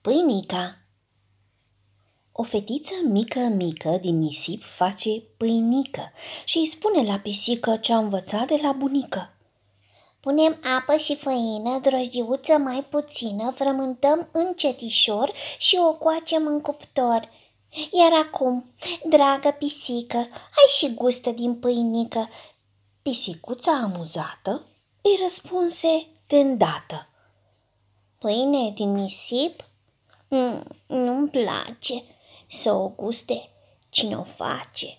Pâinica O fetiță mică, mică din nisip face pâinică și îi spune la pisică ce-a învățat de la bunică. Punem apă și făină, drojdiuță mai puțină, frământăm încetișor și o coacem în cuptor. Iar acum, dragă pisică, hai și gustă din pâinică. Pisicuța amuzată îi răspunse de îndată. Pâine din nisip? Mm, nu-mi place să o guste cine o face.